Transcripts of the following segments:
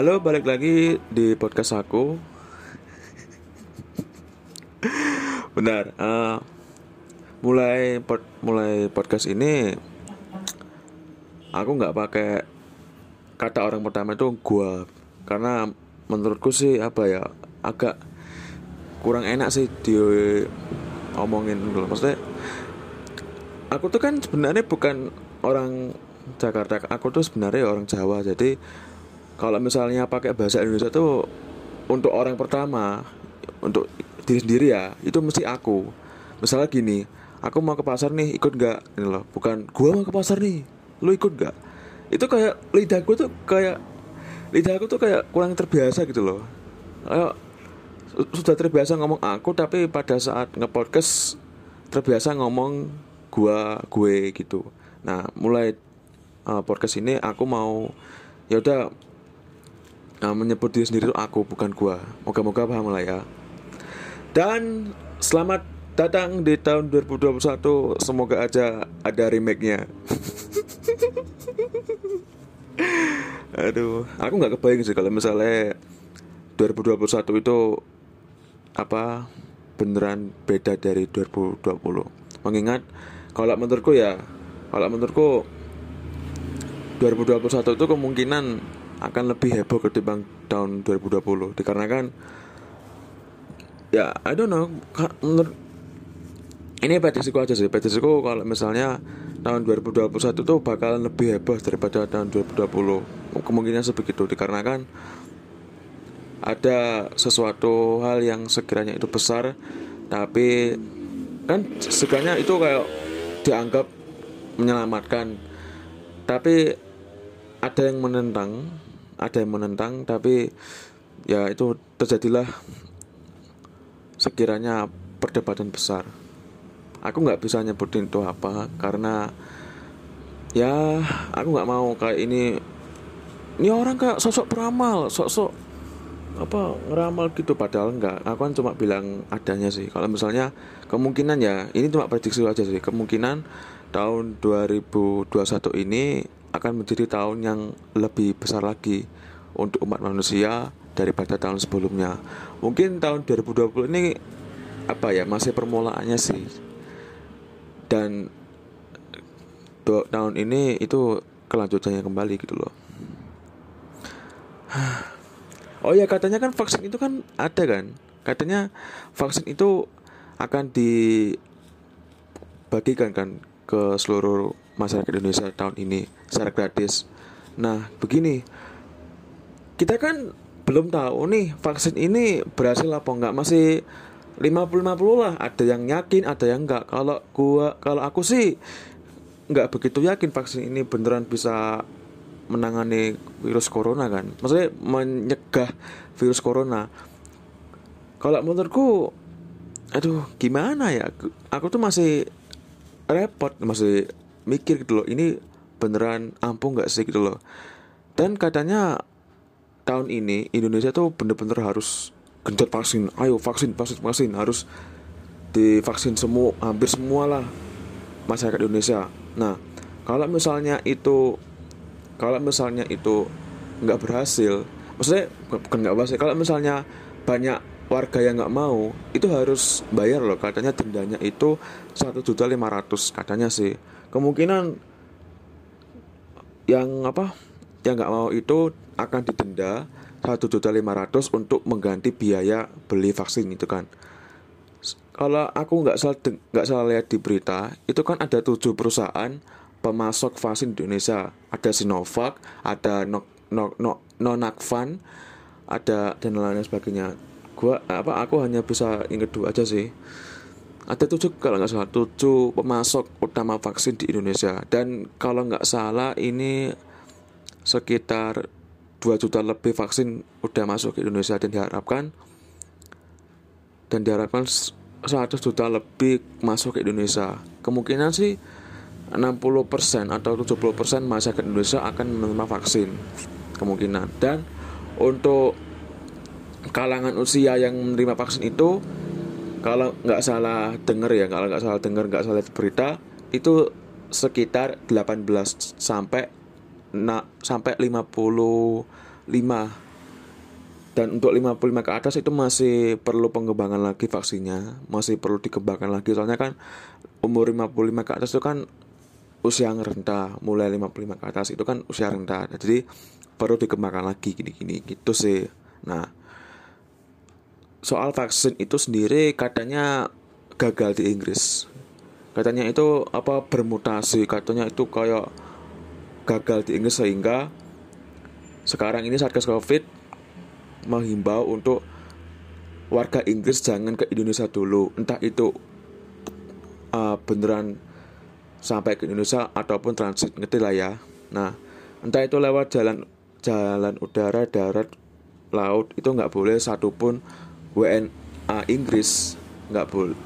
Halo, balik lagi di podcast aku. Benar, uh, mulai pod, mulai podcast ini aku nggak pakai kata orang pertama itu gua. Karena menurutku sih apa ya agak kurang enak sih di omongin dulu maksudnya aku tuh kan sebenarnya bukan orang Jakarta aku tuh sebenarnya orang Jawa. Jadi kalau misalnya pakai bahasa Indonesia tuh untuk orang pertama untuk diri sendiri ya itu mesti aku. Misalnya gini aku mau ke pasar nih ikut nggak? Ini loh bukan gua mau ke pasar nih lu ikut nggak? Itu kayak lidahku tuh kayak lidahku tuh kayak kurang terbiasa gitu loh. Kayak sudah terbiasa ngomong aku tapi pada saat ngepodcast terbiasa ngomong gua gue gitu. Nah mulai uh, podcast ini aku mau ya udah Nah, menyebut diri sendiri itu aku bukan gua. Moga-moga paham lah ya. Dan selamat datang di tahun 2021. Semoga aja ada remake-nya. Aduh, aku nggak kebayang sih kalau misalnya 2021 itu apa beneran beda dari 2020. Mengingat kalau menurutku ya, kalau menurutku 2021 itu kemungkinan akan lebih heboh ketimbang tahun 2020 dikarenakan ya I don't know. Ini prediksiku aja sih. Prediksiku kalau misalnya tahun 2021 itu bakalan lebih heboh daripada tahun 2020 kemungkinan sebegitu. Dikarenakan ada sesuatu hal yang sekiranya itu besar tapi kan sekiranya itu kayak dianggap menyelamatkan. Tapi ada yang menentang ada yang menentang tapi ya itu terjadilah sekiranya perdebatan besar. Aku nggak bisa nyebutin itu apa karena ya aku nggak mau kayak ini. Ini orang kayak sosok peramal sosok apa ngeramal gitu. Padahal enggak aku kan cuma bilang adanya sih. Kalau misalnya kemungkinan ya ini cuma prediksi aja sih. Kemungkinan tahun 2021 ini akan menjadi tahun yang lebih besar lagi untuk umat manusia daripada tahun sebelumnya. Mungkin tahun 2020 ini apa ya masih permulaannya sih. Dan tahun ini itu kelanjutannya kembali gitu loh. Oh ya katanya kan vaksin itu kan ada kan. Katanya vaksin itu akan dibagikan kan ke seluruh masyarakat Indonesia tahun ini secara gratis. Nah, begini. Kita kan belum tahu nih vaksin ini berhasil apa enggak. Masih 50-50 lah. Ada yang yakin ada yang enggak. Kalau gua kalau aku sih enggak begitu yakin vaksin ini beneran bisa menangani virus corona kan. Maksudnya menyegah virus corona. Kalau menurutku aduh gimana ya? Aku tuh masih repot masih mikir gitu loh ini beneran ampuh nggak sih gitu loh. Dan katanya tahun ini Indonesia tuh bener-bener harus genjot vaksin. Ayo vaksin vaksin vaksin. Harus divaksin semua hampir semua lah masyarakat Indonesia. Nah kalau misalnya itu kalau misalnya itu nggak berhasil maksudnya bukan nggak berhasil kalau misalnya banyak warga yang nggak mau itu harus bayar loh. Katanya dendanya itu satu juta lima ratus katanya sih kemungkinan yang apa yang nggak mau itu akan didenda satu juta lima ratus untuk mengganti biaya beli vaksin itu kan. Kalau aku nggak salah nggak salah lihat di berita itu kan ada tujuh perusahaan pemasok vaksin di Indonesia. Ada Sinovac ada no, no, no, ada dan lain sebagainya. Gua apa aku hanya bisa inget dua aja sih ada tujuh kalau nggak salah. Tujuh pemasok utama vaksin di Indonesia. Dan kalau nggak salah ini sekitar 2 juta lebih vaksin udah masuk ke Indonesia dan diharapkan dan diharapkan 100 juta lebih masuk ke Indonesia. Kemungkinan sih 60% atau 70% masyarakat Indonesia akan menerima vaksin. Kemungkinan. Dan untuk kalangan usia yang menerima vaksin itu kalau nggak salah dengar ya kalau nggak salah dengar nggak salah berita itu sekitar 18 sampai na, sampai 55 dan untuk 55 ke atas itu masih perlu pengembangan lagi vaksinnya masih perlu dikembangkan lagi. Soalnya kan umur 55 ke atas itu kan usia yang rendah mulai 55 ke atas itu kan usia rendah. Jadi perlu dikembangkan lagi gini-gini gitu sih. Nah soal vaksin itu sendiri katanya gagal di Inggris. Katanya itu apa bermutasi. Katanya itu kayak gagal di Inggris sehingga sekarang ini saat covid menghimbau untuk warga Inggris jangan ke Indonesia dulu. Entah itu uh, beneran sampai ke Indonesia ataupun transit ngerti lah ya. Nah entah itu lewat jalan jalan udara darat laut itu nggak boleh. Satupun WNA Inggris nggak boleh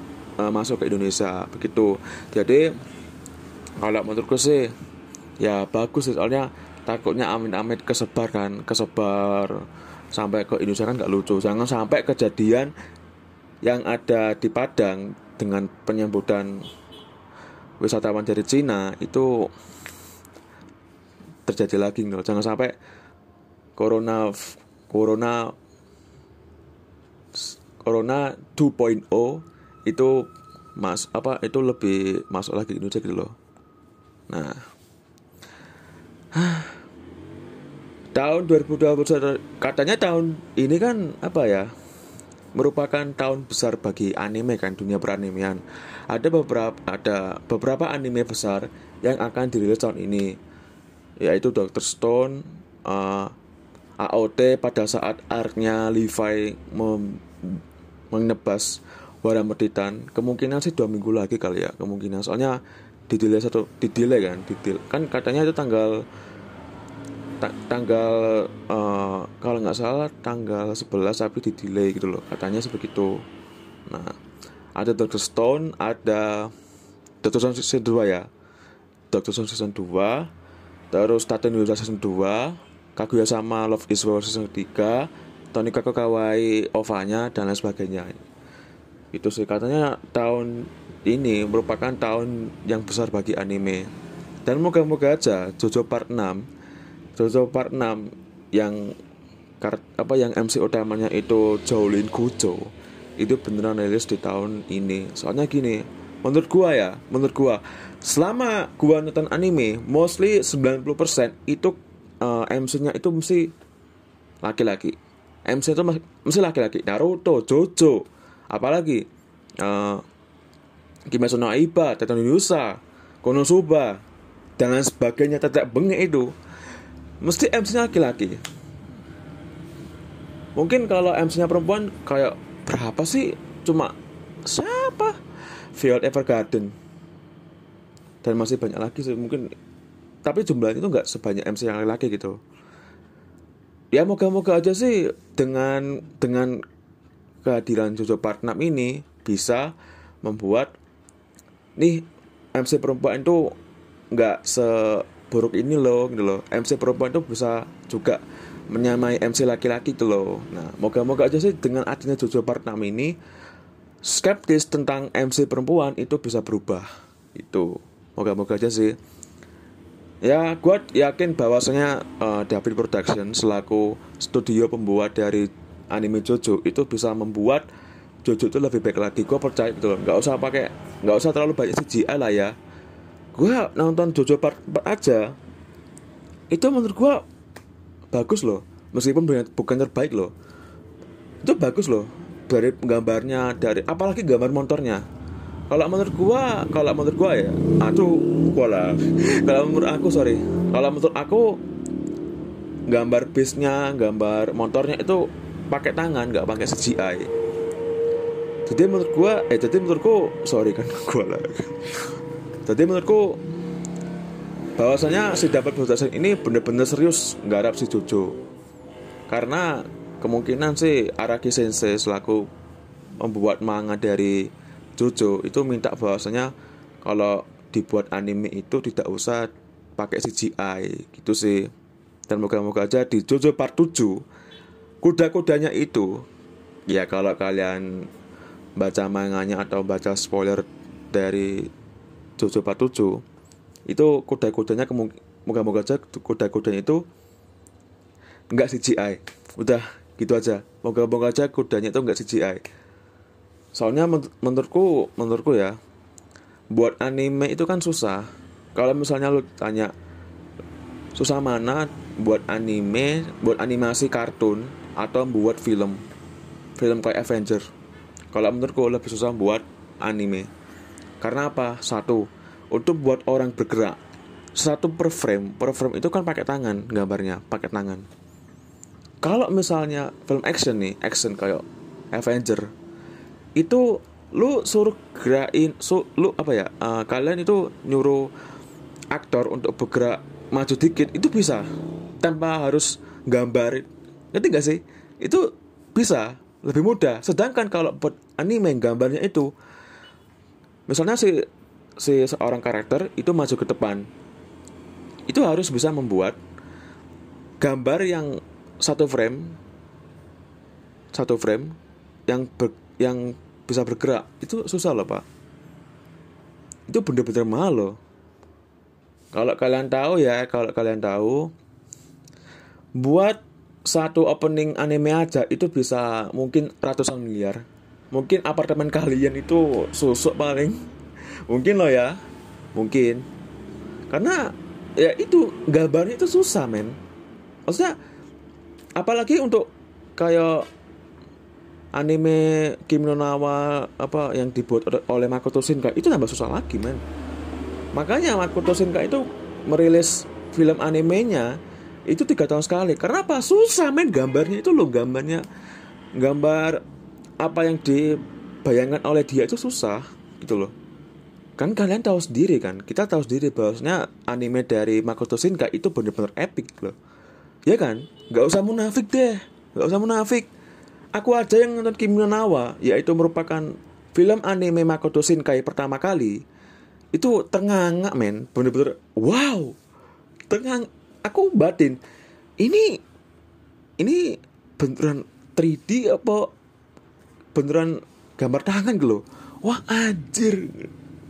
uh, masuk ke Indonesia begitu. Jadi kalau menurutku sih ya bagus soalnya takutnya amin-amin kesebar kan kesebar sampai ke Indonesia kan nggak lucu. Jangan sampai kejadian yang ada di Padang dengan penyambutan wisatawan dari Cina itu terjadi lagi loh jangan sampai corona corona corona 2.0 itu mas apa itu lebih masuk lagi Indonesia gitu loh. Nah. Tahun 2021 katanya tahun ini kan apa ya merupakan tahun besar bagi anime kan dunia peranimian. Ada beberapa ada beberapa anime besar yang akan dirilis tahun ini yaitu Doctor Stone uh, AOT pada saat arc-nya Levi mem menebas Warametitan kemungkinan sih dua minggu lagi kali ya kemungkinan. Soalnya di delay satu di delay kan di delay. kan katanya itu tanggal ta tanggal uh, kalau nggak salah tanggal 11 tapi di delay gitu loh katanya sebegitu nah ada Doctor Stone ada Doctor Stone season 2 ya. Doctor Stone season 2 terus Taten Yuda season 2 Kaguya sama Love is War season 3 Tony Kako Kawaii Ovanya dan lain sebagainya. Itu sih katanya tahun ini merupakan tahun yang besar bagi anime. Dan moga-moga aja Jojo Part 6 Jojo Part 6 yang apa yang MC utamanya itu Jolin Gojo itu beneran rilis di tahun ini. Soalnya gini menurut gua ya menurut gua selama gua nonton anime mostly 90% itu uh, eh, MC-nya itu mesti laki-laki MC itu mesti laki-laki. Naruto Jojo. Apalagi uh, Kimetsu no Aiba Tetan Yusa Konosuba dan lain sebagainya tetek bengek itu. Mesti MC-nya laki-laki. Mungkin kalau MC-nya perempuan kayak berapa sih? Cuma siapa? Violet Evergarden. Dan masih banyak lagi sih mungkin. Tapi jumlahnya itu nggak sebanyak MC yang laki-laki gitu ya moga-moga aja sih dengan dengan kehadiran Jojo Part 6 ini bisa membuat nih MC perempuan itu nggak se buruk ini loh gitu loh. MC perempuan itu bisa juga menyamai MC laki-laki itu loh. Nah moga-moga aja sih dengan adanya Jojo Part 6 ini skeptis tentang MC perempuan itu bisa berubah itu moga-moga aja sih ya gue yakin bahwasanya uh, David Production selaku studio pembuat dari anime Jojo itu bisa membuat Jojo itu lebih baik lagi. Gue percaya gitu loh. Nggak usah pakai nggak usah terlalu banyak CGI lah ya. Gue nonton Jojo Part 4 aja itu menurut gue bagus loh. Meskipun bukan terbaik loh. Itu bagus loh. Dari gambarnya dari apalagi gambar motornya kalau menurut gua kalau menurut gua ya aduh gua lah. Kalau menurut aku sorry. Kalau menurut aku gambar bisnya gambar motornya itu pakai tangan nggak pakai CGI jadi menurut gua eh jadi menurutku sorry kan gua lah. Jadi menurutku bahwasanya si dapat berdasar ini benar-benar serius nggarap si Jojo. Karena kemungkinan sih Araki Sensei selaku membuat manga dari Jojo itu minta bahwasanya kalau dibuat anime itu tidak usah pakai CGI gitu sih. Dan moga-moga aja di Jojo Part 7 kuda-kudanya itu ya kalau kalian baca manganya atau baca spoiler dari Jojo 47 itu kuda-kudanya moga-moga aja kuda-kudanya itu enggak CGI udah gitu aja. Moga-moga aja kudanya itu nggak CGI soalnya men menurutku menurutku ya buat anime itu kan susah. Kalau misalnya lu tanya susah mana buat anime buat animasi kartun atau buat film? Film kayak Avenger. Kalau menurutku lebih susah buat anime. Karena apa? Satu untuk buat orang bergerak. Satu per frame. Per frame itu kan pakai tangan gambarnya pakai tangan. Kalau misalnya film action nih action kayak Avenger itu lu suruh gerakin su, lu apa ya uh, kalian itu nyuruh aktor untuk bergerak maju dikit itu bisa. Tanpa harus gambar ngerti gak sih? Itu bisa lebih mudah. Sedangkan kalau buat anime gambarnya itu misalnya si si seorang karakter itu maju ke depan. Itu harus bisa membuat gambar yang satu frame satu frame yang ber, yang bisa bergerak itu susah loh pak. Itu bener-bener mahal loh. Kalau kalian tahu ya kalau kalian tahu buat satu opening anime aja itu bisa mungkin ratusan miliar. Mungkin apartemen kalian itu susuk paling. Mungkin loh ya. Mungkin. Karena ya itu gambarnya itu susah men. Maksudnya apalagi untuk kayak anime Kim no Nawa apa yang dibuat oleh Makoto Shinkai itu tambah susah lagi men. Makanya Makoto Shinkai itu merilis film animenya itu tiga tahun sekali. Karena apa susah men. Gambarnya itu loh gambarnya gambar apa yang dibayangkan oleh dia itu susah gitu loh. Kan kalian tahu sendiri kan? Kita tahu sendiri bahwasanya anime dari Makoto Shinkai itu benar-benar epic loh. Ya kan? Nggak usah munafik deh. Nggak usah munafik aku aja yang nonton Kimi no Nawa yaitu merupakan film anime Makoto Shinkai pertama kali. Itu ternganga men. Bener-bener wow! Tengang aku batin. Ini ini beneran 3D apa? Beneran gambar tangan gitu wah anjir.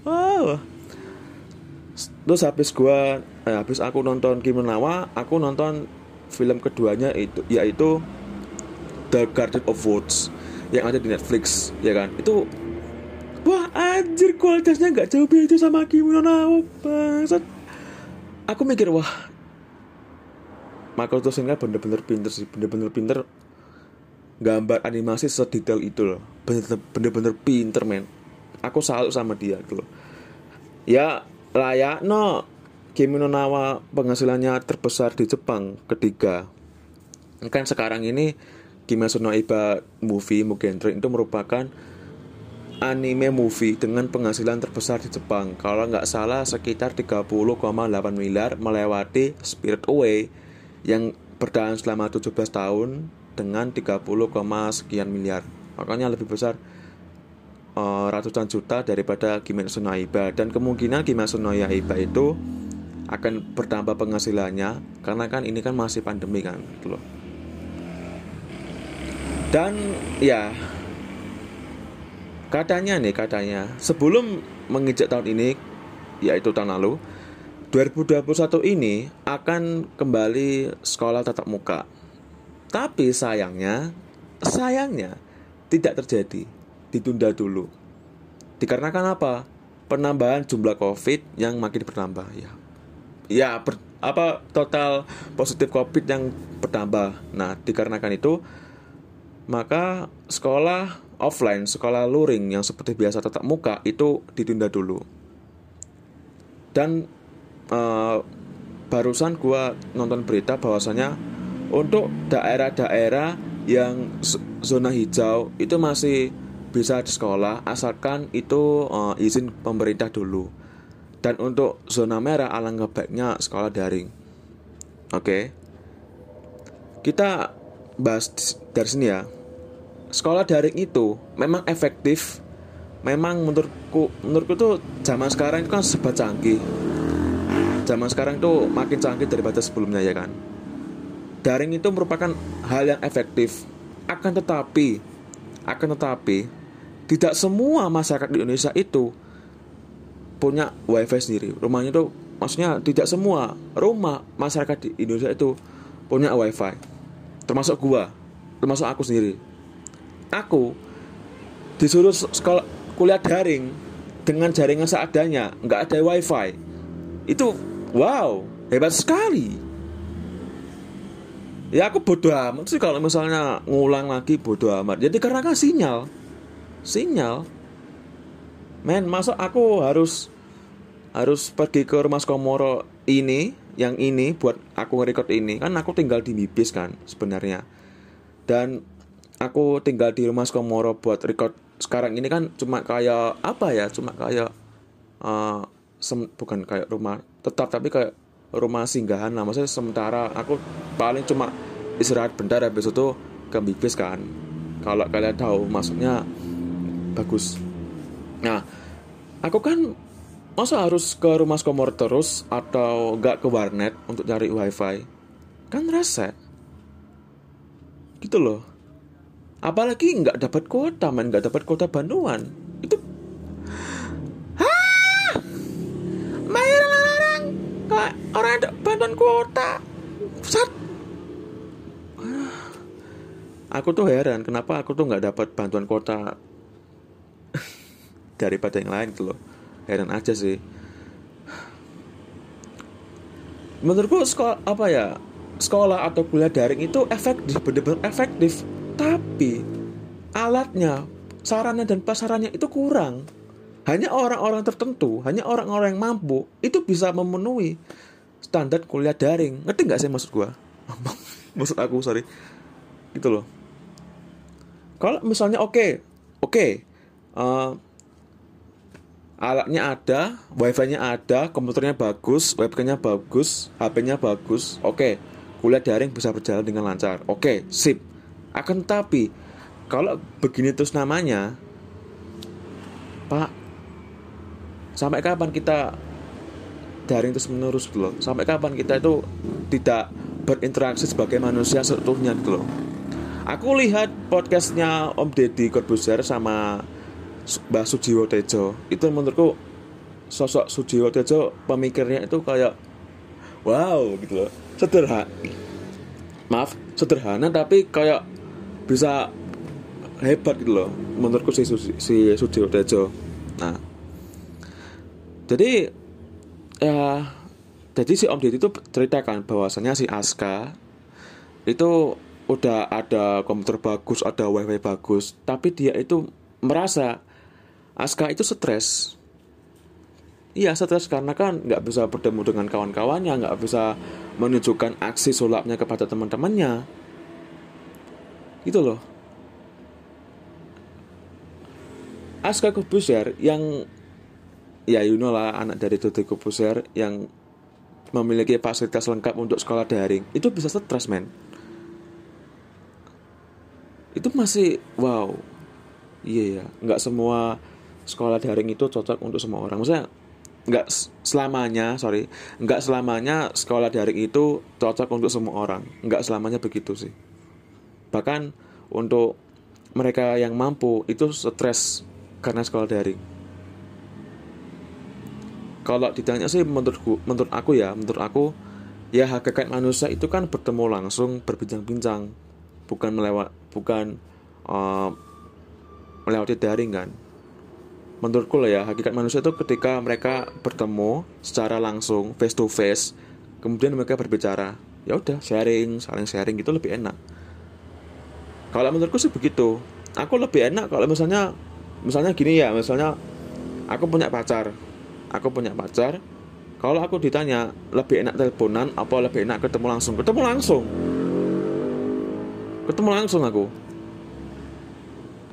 Wah. Terus habis gua eh, habis aku nonton Kimi no Nawa aku nonton film keduanya itu yaitu The Garden of Words yang ada di Netflix ya kan? Itu wah anjir kualitasnya nggak jauh beda sama Kimi no bangsat. Aku mikir wah Makoto Shinkai bener-bener pinter sih bener-bener pinter gambar animasi sedetail itu loh. Bener-bener pinter men. Aku salut sama dia gitu loh. Ya layak no Kimi no penghasilannya terbesar di Jepang ketiga. Kan sekarang ini Kimetsu no Iba movie Mugen Train itu merupakan anime movie dengan penghasilan terbesar di Jepang. Kalau nggak salah sekitar 30,8 miliar melewati Spirit Away yang bertahan selama 17 tahun dengan 30, sekian miliar. Makanya lebih besar uh, ratusan juta daripada Kimetsu no Iba dan kemungkinan Kimetsu no Iba itu akan bertambah penghasilannya karena kan ini kan masih pandemi kan gitu loh. Dan ya katanya nih katanya sebelum menginjak tahun ini yaitu tahun lalu 2021 ini akan kembali sekolah tatap muka. Tapi sayangnya sayangnya tidak terjadi, ditunda dulu. Dikarenakan apa? Penambahan jumlah Covid yang makin bertambah ya ya ber, apa total positif covid yang bertambah nah dikarenakan itu maka sekolah offline sekolah luring yang seperti biasa tetap muka itu ditunda dulu dan uh, barusan gua nonton berita bahwasanya untuk daerah-daerah yang zona hijau itu masih bisa di sekolah asalkan itu uh, izin pemerintah dulu dan untuk zona merah alangkah baiknya sekolah daring. Oke. Okay. Kita bahas dari sini ya. Sekolah daring itu memang efektif. Memang menurutku menurutku tuh zaman sekarang itu kan serba canggih. Zaman sekarang tuh makin canggih daripada sebelumnya ya kan. Daring itu merupakan hal yang efektif. Akan tetapi akan tetapi tidak semua masyarakat di Indonesia itu punya wifi sendiri rumahnya itu maksudnya tidak semua rumah masyarakat di Indonesia itu punya wifi termasuk gua. Termasuk aku sendiri. Aku disuruh sekolah kuliah daring dengan jaringan seadanya. Nggak ada wifi. Itu wow hebat sekali. Ya aku bodoh amat sih kalau misalnya ngulang lagi bodoh amat. Jadi karena kan sinyal. Sinyal. Men masuk aku harus harus pergi ke rumah Komoro ini yang ini buat aku nge-record ini kan aku tinggal di Mibis kan sebenarnya. Dan aku tinggal di rumah Komoro buat record sekarang ini kan cuma kayak apa ya cuma kayak uh, sem bukan kayak rumah tetap tapi kayak rumah singgahan lah. Maksudnya sementara aku paling cuma istirahat bentar habis itu ke Mibis kan. Kalau kalian tahu maksudnya bagus. Nah aku kan masa harus ke rumah komor terus atau gak ke warnet untuk cari wifi? Kan rese. Gitu loh. Apalagi nggak dapat kuota man nggak dapat kuota bantuan itu Hah! bayar orang kok orang ada bantuan kuota. Sat. aku tuh heran kenapa aku tuh nggak dapat bantuan kuota daripada yang lain gitu loh heran aja sih. Menurutku sekolah apa ya sekolah atau kuliah daring itu efektif benar-benar efektif. Tapi alatnya sarana dan pasarannya itu kurang. Hanya orang-orang tertentu hanya orang-orang yang mampu itu bisa memenuhi standar kuliah daring. Ngerti nggak sih maksud gua? Maksud aku sorry. Gitu loh. Kalau misalnya oke okay, oke okay, uh, alatnya ada, wifi-nya ada, komputernya bagus, webcamnya bagus, HP-nya bagus. Oke, kuliah daring bisa berjalan dengan lancar. Oke, sip. Akan tapi kalau begini terus namanya, Pak, sampai kapan kita daring terus menerus gitu loh? Sampai kapan kita itu tidak berinteraksi sebagai manusia seutuhnya gitu loh? Aku lihat podcastnya Om Deddy Corbuzier sama Mbah Sujiwo Tejo itu menurutku sosok Sujiwo Tejo pemikirnya itu kayak wow gitu loh. Sederhana maaf sederhana tapi kayak bisa hebat gitu loh menurutku si, si Sujiwo Tejo nah jadi ya jadi si Om Didi itu ceritakan bahwasanya si Aska itu udah ada komputer bagus ada wifi bagus tapi dia itu merasa Aska itu stres Iya stres karena kan nggak bisa bertemu dengan kawan-kawannya, nggak bisa menunjukkan aksi sulapnya kepada teman-temannya. Gitu loh. Aska Kubuser yang ya you know lah anak dari Dodi Kubuser yang memiliki fasilitas lengkap untuk sekolah daring itu bisa stres men. Itu masih wow. Iya ya, nggak semua sekolah daring itu cocok untuk semua orang. Maksudnya nggak selamanya sorry nggak selamanya sekolah daring itu cocok untuk semua orang. Nggak selamanya begitu sih. Bahkan untuk mereka yang mampu itu stres karena sekolah daring. Kalau ditanya sih menurutku menurut aku ya menurut aku ya hakikat manusia itu kan bertemu langsung berbincang-bincang bukan melewat bukan uh, melewati daring kan menurutku lah ya hakikat manusia itu ketika mereka bertemu secara langsung face to face kemudian mereka berbicara ya udah sharing saling sharing gitu lebih enak. Kalau menurutku sih begitu. Aku lebih enak kalau misalnya misalnya gini ya misalnya aku punya pacar aku punya pacar kalau aku ditanya lebih enak teleponan apa lebih enak ketemu langsung? Ketemu langsung. Ketemu langsung aku.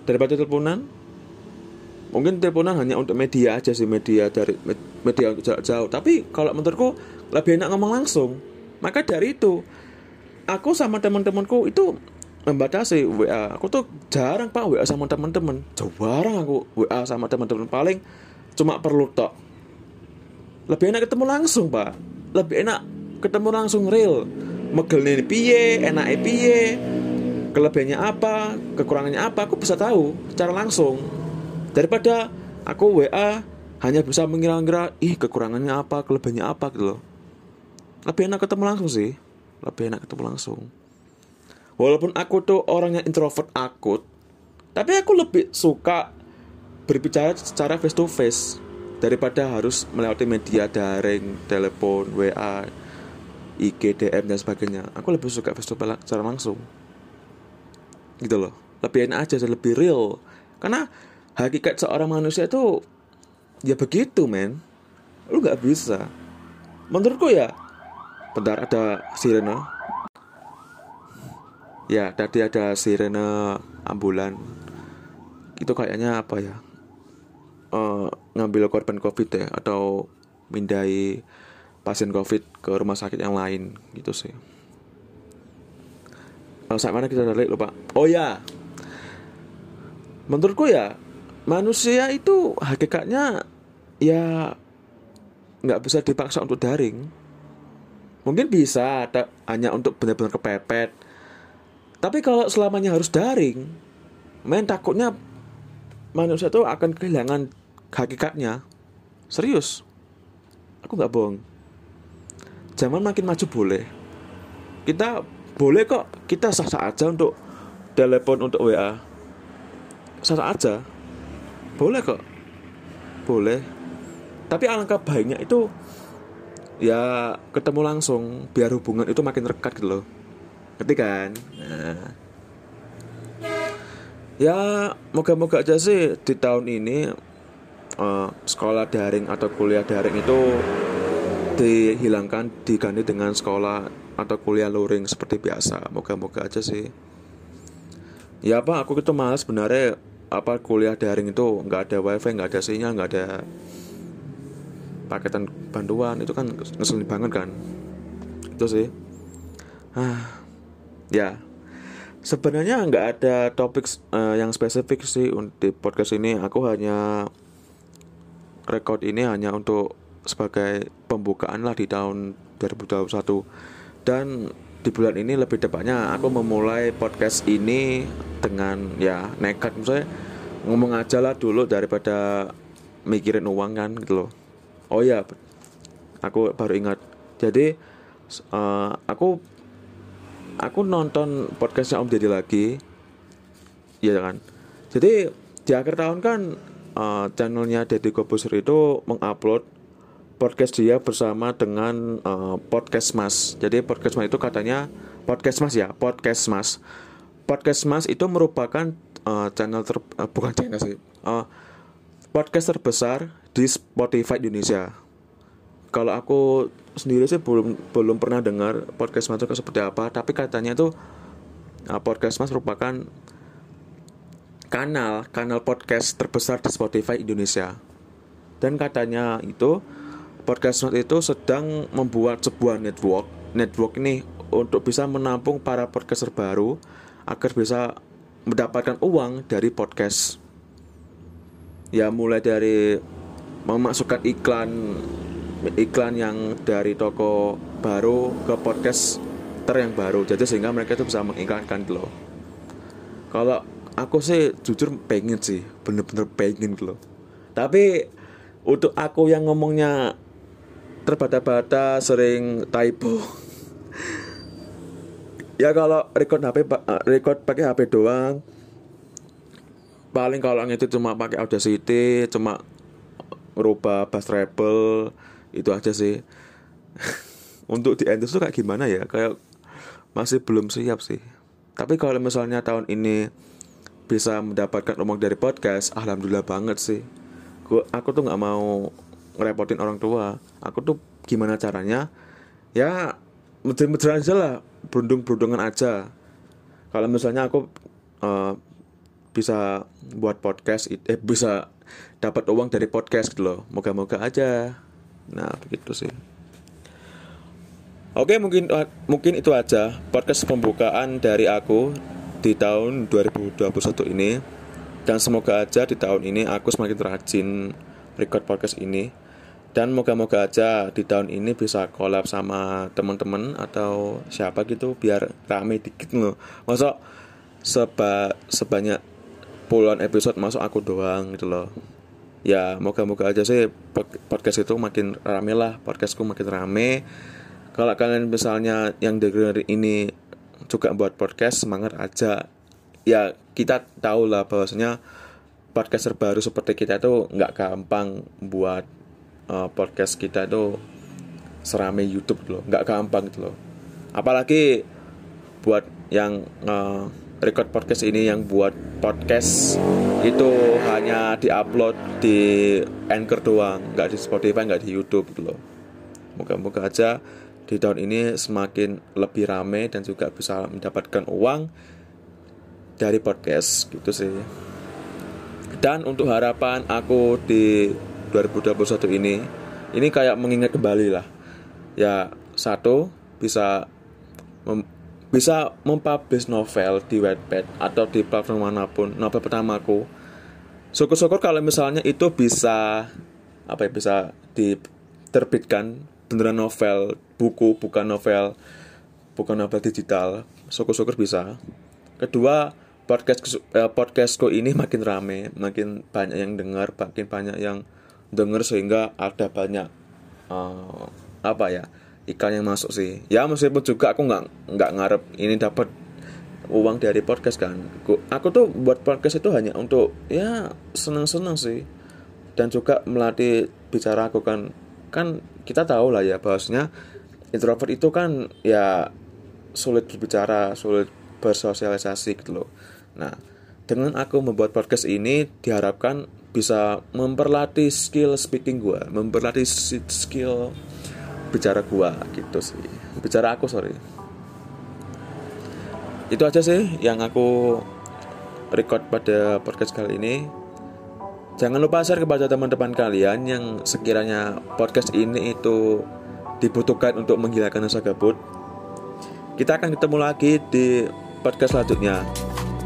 Daripada teleponan mungkin teleponan hanya untuk media aja sih media dari media untuk jarak jauh. Tapi kalau menurutku lebih enak ngomong langsung. Maka dari itu aku sama teman-temanku itu membatasi WA aku tuh jarang pak WA sama teman-teman. Jarang aku WA sama teman-teman. Paling cuma perlu tok. Lebih enak ketemu langsung pak. Lebih enak ketemu langsung real. Megel nih piye enak piye kelebihannya apa kekurangannya apa aku bisa tahu secara langsung daripada aku WA hanya bisa mengira-ngira ih kekurangannya apa kelebihannya apa gitu loh lebih enak ketemu langsung sih lebih enak ketemu langsung walaupun aku tuh orangnya introvert akut tapi aku lebih suka berbicara secara face to face daripada harus melewati media daring, telepon, WA, IG, DM dan sebagainya. Aku lebih suka face to face secara langsung. Gitu loh. Lebih enak aja, lebih real. Karena hakikat seorang manusia itu ya begitu, men. Lu gak bisa. Menurutku ya, bentar ada sirene. Ya, tadi ada sirene ambulan. Itu kayaknya apa ya? uh, ngambil korban covid ya atau mindai pasien covid ke rumah sakit yang lain gitu sih uh, saat mana kita balik lupa oh ya menurutku ya manusia itu hakikatnya ya nggak bisa dipaksa untuk daring. Mungkin bisa ada hanya untuk benar-benar kepepet. Tapi kalau selamanya harus daring main takutnya manusia itu akan kehilangan hakikatnya. Serius. Aku nggak bohong. Zaman makin maju boleh. Kita boleh kok. Kita sah sah aja untuk telepon untuk WA sah sah aja boleh kok. Boleh. Tapi alangkah baiknya itu ya ketemu langsung biar hubungan itu makin rekat gitu loh. Ngerti kan? Nah. ya moga-moga aja sih di tahun ini uh, sekolah daring atau kuliah daring itu dihilangkan diganti dengan sekolah atau kuliah luring seperti biasa. Moga-moga aja sih. Ya apa aku itu malas sebenarnya apa kuliah daring itu nggak ada wifi nggak ada sinyal nggak ada paketan bantuan itu kan ngeselin banget kan? Itu sih. Ah ya. Sebenarnya nggak ada topik uh, yang spesifik sih untuk podcast ini. Aku hanya record ini hanya untuk sebagai pembukaan lah di tahun 2021 dan di bulan ini lebih tepatnya aku memulai podcast ini dengan ya nekat. Misalnya ngomong aja lah dulu daripada mikirin uang kan gitu loh. Oh ya aku baru ingat. Jadi uh, aku aku nonton podcastnya Om Deddy lagi. Ya kan? Jadi di akhir tahun kan uh, channelnya Deddy Kobuser itu mengupload podcast dia bersama dengan uh, podcast Mas. Jadi podcast Mas itu katanya podcast Mas ya, podcast Mas. Podcast Mas itu merupakan uh, channel ter uh, bukan channel sih, uh, podcast terbesar di Spotify Indonesia. Kalau aku sendiri sih belum belum pernah dengar podcast Mas itu seperti apa, tapi katanya itu uh, podcast Mas merupakan kanal kanal podcast terbesar di Spotify Indonesia. Dan katanya itu podcast itu sedang membuat sebuah network. Network ini untuk bisa menampung para podcaster baru agar bisa mendapatkan uang dari podcast. Ya mulai dari memasukkan iklan iklan yang dari toko baru ke podcast ter yang baru jadi sehingga mereka itu bisa mengiklankan gitu loh kalau aku sih jujur pengen sih bener-bener pengen gitu loh tapi untuk aku yang ngomongnya terbata-bata sering typo. Ya kalau record HP eh, record pakai HP doang paling kalau itu cuma pakai Audacity cuma merubah bass treble itu aja sih. Untuk di endorse tuh kayak gimana ya? Kayak masih belum siap sih. Tapi kalau misalnya tahun ini bisa mendapatkan uang dari podcast alhamdulillah banget sih. Gua aku tuh nggak mau ngerepotin orang tua. Aku tuh gimana caranya? Ya mudah-mudahan aja lah berundung-berundungan aja. Kalau misalnya aku uh, bisa buat podcast eh bisa dapat uang dari podcast gitu loh. Moga-moga aja. Nah begitu sih. Oke mungkin mungkin itu aja podcast pembukaan dari aku di tahun 2021 ini. Dan semoga aja di tahun ini aku semakin rajin record podcast ini dan moga-moga aja di tahun ini bisa collab sama teman-teman atau siapa gitu biar rame dikit loh masuk seba sebanyak puluhan episode masuk aku doang gitu loh. Ya moga-moga aja sih podcast itu makin rame lah podcastku makin rame. Kalau kalian misalnya yang denger ini juga buat podcast semangat aja. Ya kita tahu lah bahwasanya podcaster baru seperti kita itu nggak gampang buat uh, podcast kita itu serame YouTube loh nggak gampang gitu loh. Apalagi buat yang uh, record podcast ini yang buat podcast itu hanya diupload di Anchor doang nggak di Spotify nggak di YouTube gitu loh. Moga-moga aja di tahun ini semakin lebih rame dan juga bisa mendapatkan uang dari podcast gitu sih. Dan untuk harapan aku di 2021 ini ini kayak mengingat kembali lah. Ya satu bisa mem bisa mempublish novel di Wattpad atau di platform mana pun novel pertamaku. Syukur-syukur kalau misalnya itu bisa apa ya bisa diterbitkan beneran novel buku bukan novel bukan novel digital syukur-syukur bisa. Kedua podcast eh, podcastku ini makin rame makin banyak yang dengar makin banyak yang dengar sehingga ada banyak uh, apa ya iklan yang masuk sih. Ya meskipun juga aku nggak nggak ngarep ini dapat uang dari podcast kan. Aku, aku tuh buat podcast itu hanya untuk ya senang-senang sih. Dan juga melatih bicara aku kan. Kan kita tahu lah ya bahwasanya introvert itu kan ya sulit berbicara sulit bersosialisasi gitu loh. Nah dengan aku membuat podcast ini diharapkan bisa memperlatih skill speaking gue memperlatih skill bicara gue gitu sih bicara aku sorry itu aja sih yang aku record pada podcast kali ini Jangan lupa share kepada teman-teman kalian yang sekiranya podcast ini itu dibutuhkan untuk menghilangkan rasa gabut. Kita akan ketemu lagi di podcast selanjutnya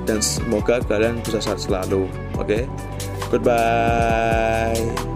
dan semoga kalian bisa sehat selalu. Oke, okay? Goodbye.